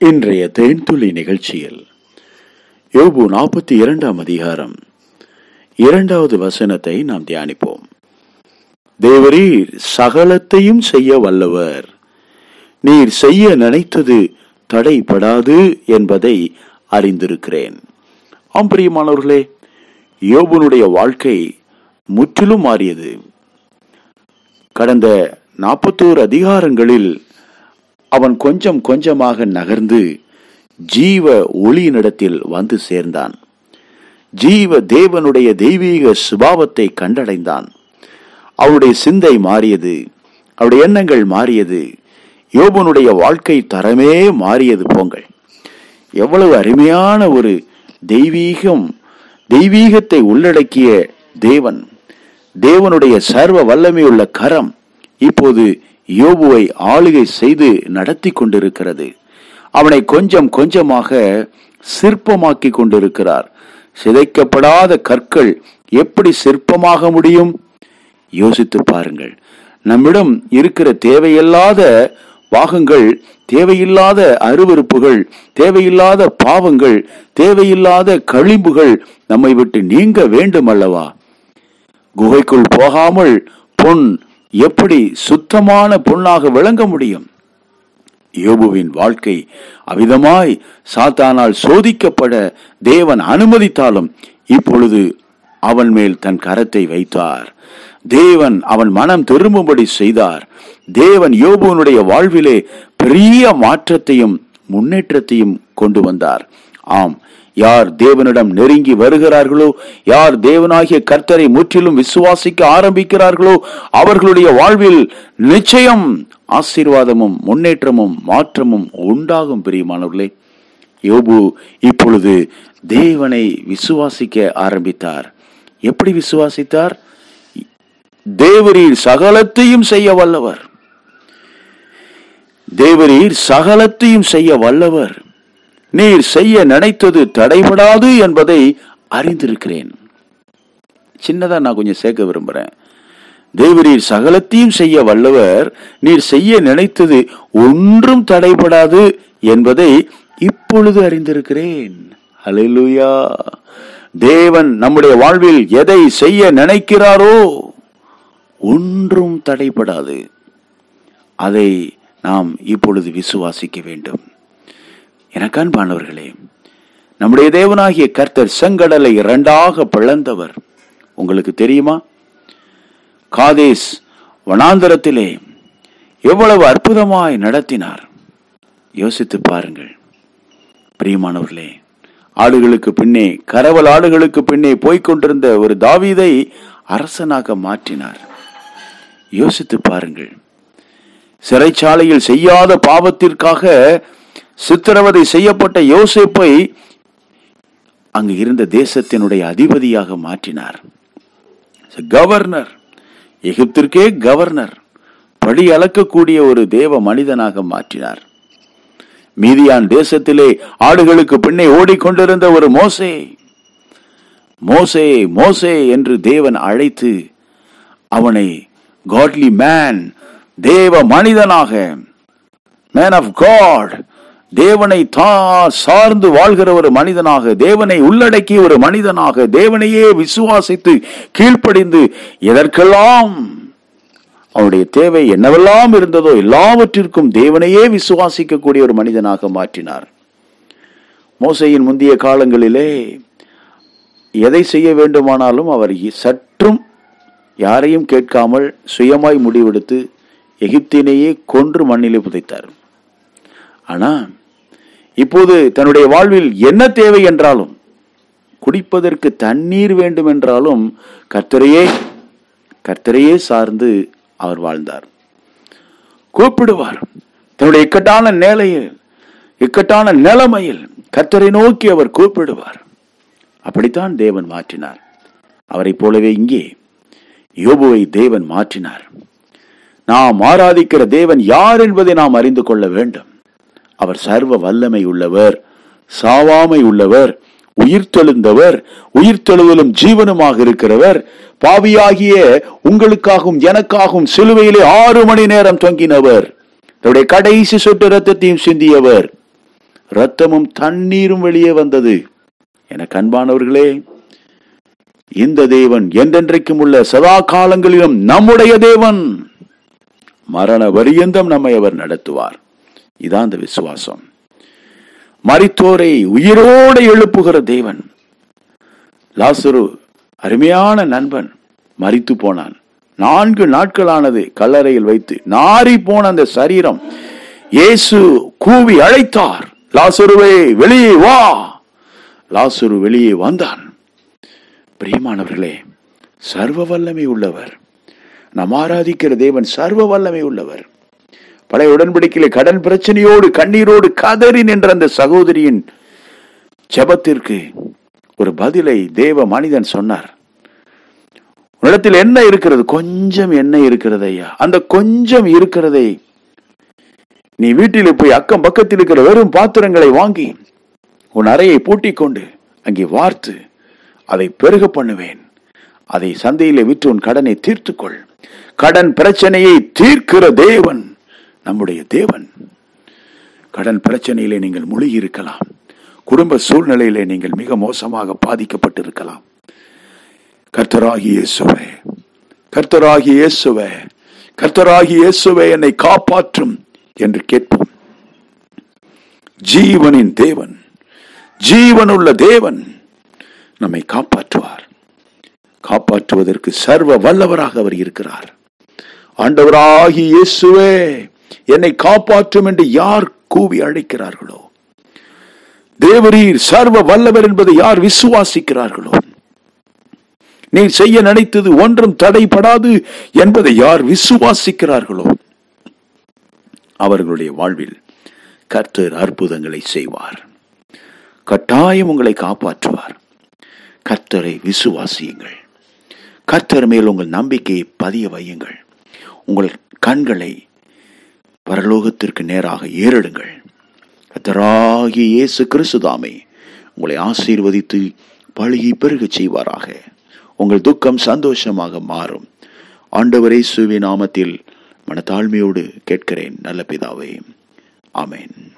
இன்றைய தேன்துளி நிகழ்ச்சியில் யோபு நாற்பத்தி இரண்டாம் அதிகாரம். இரண்டாவது வசனத்தை நாம் தியானிப்போம். தேவரீர் சகலத்தையும் செய்ய வல்லவர். நீர் செய்ய நினைத்தது தடைபடாது என்பதை அறிந்திருக்கிறேன். ஆம் பிரியமானவர்களே யோபுனுடைய வாழ்க்கை முற்றிலும் மாறியது. கடந்த நாற்பத்தோரு அதிகாரங்களில் அவன் கொஞ்சம் கொஞ்சமாக நகர்ந்து ஜீவ ஒளியினிடத்தில் வந்து சேர்ந்தான். ஜீவ தேவனுடைய தெய்வீக சுபாவத்தை கண்டடைந்தான். அவருடைய சிந்தை மாறியது அவருடைய எண்ணங்கள் மாறியது யோபனுடைய வாழ்க்கை தரமே மாறியது போங்கள். எவ்வளவு அருமையான ஒரு தெய்வீகம் தெய்வீகத்தை உள்ளடக்கிய தேவன் தேவனுடைய சர்வ வல்லமையுள்ள கரம் இப்போது யோபுவை ஆளுகை செய்து நடத்தி கொண்டிருக்கிறது. அவனை கொஞ்சம் கொஞ்சமாக சிற்பமாக்கி கொண்டிருக்கிறார். சிதைக்கப்படாத கற்கள் எப்படி சிற்பமாக முடியும்? யோசித்து பாருங்கள். நம்மிடம் இருக்கிற தேவையில்லாத பாகங்கள் தேவையில்லாத அருவறுப்புகள் தேவையில்லாத பாவங்கள் தேவையில்லாத கழிம்புகள் நம்மை விட்டு நீங்க வேண்டும் அல்லவா குகைக்குள் போகாமல் பொன் எப்படி சுத்தமான பொண்ணாக விளங்க முடியும்? யோபுவின் வாழ்க்கை அவிதமாய் சாத்தானால் சோதிக்கப்பட தேவன் அனுமதித்தாலும் இப்பொழுது அவன் மேல் தன் கரத்தை வைத்தார். தேவன் அவன் மனம் திரும்பும்படி செய்தார். தேவன் யோபுவனுடைய வாழ்விலே பெரிய மாற்றத்தையும் முன்னேற்றத்தையும் கொண்டு வந்தார். ஆம் யார் தேவனிடம் நெருங்கி வருகிறார்களோ யார் தேவனாகிய கர்த்தரை முற்றிலும் விசுவாசிக்க ஆரம்பிக்கிறார்களோ அவர்களுடைய வாழ்வில் நிச்சயம் ஆசீர்வாதமும் முன்னேற்றமும் மாற்றமும் உண்டாகும் பிரியமானவர்களே. யோபு இப்பொழுது தேவனை விசுவாசிக்க ஆரம்பித்தார். எப்படி விசுவாசித்தார்? தேவரீர் சகலத்தையும் செய்ய வல்லவர். தேவரீர் சகலத்தையும் செய்ய வல்லவர். நீர் செய்ய நினைத்தது தடைபடாது என்பதை அறிந்திருக்கிறேன். சின்னதா நான் கொஞ்சம் சேர்க்க விரும்புறேன். தேவரீர் சகலத்தையும் செய்ய வல்லவர் நீர் செய்ய நினைத்தது ஒன்றும் தடைபடாது என்பதை இப்பொழுது அறிந்திருக்கிறேன். ஹalleluya. தேவன் நம்முடைய வாழ்வில் எதை செய்ய நினைக்கிறாரோ ஒன்றும் தடைபடாது. அதை நாம் இப்பொழுது விசுவாசிக்க வேண்டும். எனக்கன்பானவர்களே நம்முடைய தேவனாகிய கர்த்தர் செங்கடலை இரண்டாக பிளந்தவர். உங்களுக்கு தெரியுமா? காதேஸ் வனாந்தரத்திலே எவ்வளவு அற்புதமாய் நடத்தினார். யோசித்து பாருங்கள். பிரியமானவர்களே ஆடுகளுக்கு பின்னே கரவல் ஆடுகளுக்கு பின்னே போய்கொண்டிருந்த ஒரு தாவீதை அரசனாக மாற்றினார். யோசித்து பாருங்கள். சிறைச்சாலையில் செய்யாத பாவத்திற்காக சித்திரவதை செய்யப்பட்ட யோசேப்பை அங்கு இருந்த தேசத்தினுடைய அதிபதியாக மாற்றினார். கவர்னர் எகிப்திற்கே கவர்னர் படி அளக்கக்கூடிய ஒரு தேவ மனிதனாக மாற்றினார். மீதியான் தேசத்திலே ஆடுகளுக்கு பின்னே ஓடிக்கொண்டிருந்த ஒரு மோசே மோசே மோசே என்று தேவன் அழைத்து அவனை காட்லி மேன் தேவ மனிதனாக மேன் ஆஃப் காட் தேவனை தா சார்ந்து வாழ்கிற ஒரு மனிதனாக தேவனை உள்ளடக்கிய ஒரு மனிதனாக தேவனையே விசுவாசித்து கீழ்ப்படிந்து எதற்கெல்லாம் அவனுடைய தேவை என்னவெல்லாம் இருந்ததோ எல்லாவற்றிற்கும் தேவனையே விசுவாசிக்கக்கூடிய ஒரு மனிதனாக மாற்றினார். மோசையின் முந்தைய காலங்களிலே எதை செய்ய வேண்டுமானாலும் அவர் சற்றும் யாரையும் கேட்காமல் சுயமாய் முடிவெடுத்து எகிப்தினையே கொன்று மண்ணிலே புதைத்தார். ஆனா இப்போது தன்னுடைய வாழ்வில் என்ன தேவை என்றாலும் குடிப்பதற்கு தண்ணீர் வேண்டும் என்றாலும் கர்த்தரையே கர்த்தரையே சார்ந்து அவர் வாழ்ந்தார். கூப்பிடுவார். தன்னுடைய இக்கட்டான நிலையில் இக்கட்டான நிலைமையில் கர்த்தரை நோக்கி அவர் கூப்பிடுவார். அப்படித்தான் தேவன் மாற்றினார். அவரை போலவே இங்கே யோபுவை தேவன் மாற்றினார். நாம் ஆராதிக்கிற தேவன் யார் என்பதை நாம் அறிந்து கொள்ள வேண்டும். அவர் சர்வ வல்லமை உள்ளவர் சாவாமை உள்ளவர் உயிர்த்தெழுந்தவர் உயிர்த்தெழுதலும் ஜீவனுமாக இருக்கிறவர் பாவியாகிய உங்களுக்காகவும் எனக்காகவும் சிலுவையிலே ஆறு மணி நேரம் தொங்கினவர். தன்னுடைய கடைசி சொட்டு ரத்தத்தையும் சிந்தியவர். ரத்தமும் தண்ணீரும் வெளியே வந்தது. என கண்பானவர்களே இந்த தேவன் என்றென்றைக்கும் உள்ள சதா காலங்களிலும் நம்முடைய தேவன். மரண வரியந்தம் நம்மை அவர் நடத்துவார். இதான் அந்த விசுவாசம். மரித்தோரை உயிரோடு எழுப்புகிற தேவன். லாசுரு அருமையான நண்பன் மறித்து போனான். நான்கு நாட்களானது கல்லறையில் வைத்து நாரி போன அந்த சரீரம் இயேசு கூவி அழைத்தார். லாசுருவே வெளியே வா. லாசுரு வெளியே வந்தான். பிரியமானவர்களே சர்வ வல்லமை உள்ளவர். நாம் ஆராதிக்கிற தேவன் சர்வ வல்லமை உள்ளவர். பழைய உடன்படிக்கையில் கடன் பிரச்சனையோடு கண்ணீரோடு கதறி நின்ற அந்த சகோதரியின் ஜபத்திற்கு ஒரு பதிலை தேவ மனிதன் சொன்னார். உன்னிடத்தில் என்ன இருக்கிறது கொஞ்சம் என்ன இருக்கிறது ஐயா. அந்த கொஞ்சம் இருக்கிறதை நீ வீட்டில் போய் அக்கம் பக்கத்தில் இருக்கிற வெறும் பாத்திரங்களை வாங்கி உன் அறையை பூட்டிக் கொண்டு அங்கே வார்த்து அதை பெருக பண்ணுவேன். அதை சந்தையிலே விற்று உன் கடனை தீர்த்துக்கொள். கடன் பிரச்சனையை தீர்க்கிற தேவன் நம்முடைய தேவன். கடன் பிரச்சனையிலே நீங்கள் முழுகி இருக்கலாம் குடும்ப சூழ்நிலையிலே நீங்கள் மிக மோசமாக பாதிக்கப்பட்டிருக்கலாம். கர்த்தராகி இயேசுவே கர்த்தராகி இயேசுவே கர்த்தராகி இயேசுவே என்னை காப்பாற்றும் என்று கேட்போம். ஜீவனின் தேவன் ஜீவனுள்ள தேவன் நம்மை காப்பாற்றுவார். காப்பாற்றுவதற்கு சர்வ வல்லவராக அவர் இருக்கிறார். ஆண்டவராகி இயேசுவே என்னை காப்பாற்றும் என்று யார் கூவி அழைக்கிறார்களோ? தேவரீர் சர்வ வல்லவர் என்பதை யார் விசுவாசிக்கிறார்களோ? நீ செய்ய நினைத்தது ஒன்றும் தடைபடாது என்பதை யார் விசுவாசிக்கிறார்களோ? அவர்களுடைய வாழ்வில் கர்த்தர் அற்புதங்களை செய்வார். கட்டாயம் உங்களை காப்பாற்றுவார். கர்த்தரை விசுவாசியுங்கள். கர்த்தர் மேல் உங்கள் நம்பிக்கையை பதிய வையுங்கள். உங்கள் கண்களை பரலோகத்திற்கு நேராக ஏறிடுங்கள். கர்த்தராகிய இயேசு கிறிஸ்துதாமே உங்களை ஆசீர்வதித்து பழுகி பெருகச் செய்வாராக. உங்கள் துக்கம் சந்தோஷமாக மாறும். ஆண்டவரே சுவி நாமத்தில் மனத்தாழ்மையோடு கேட்கிறேன் நல்ல பிதாவே. ஆமேன்.